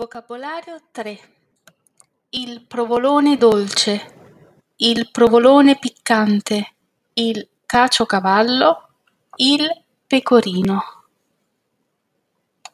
Vocabolario 3 Il provolone dolce, il provolone piccante, il caciocavallo, il pecorino.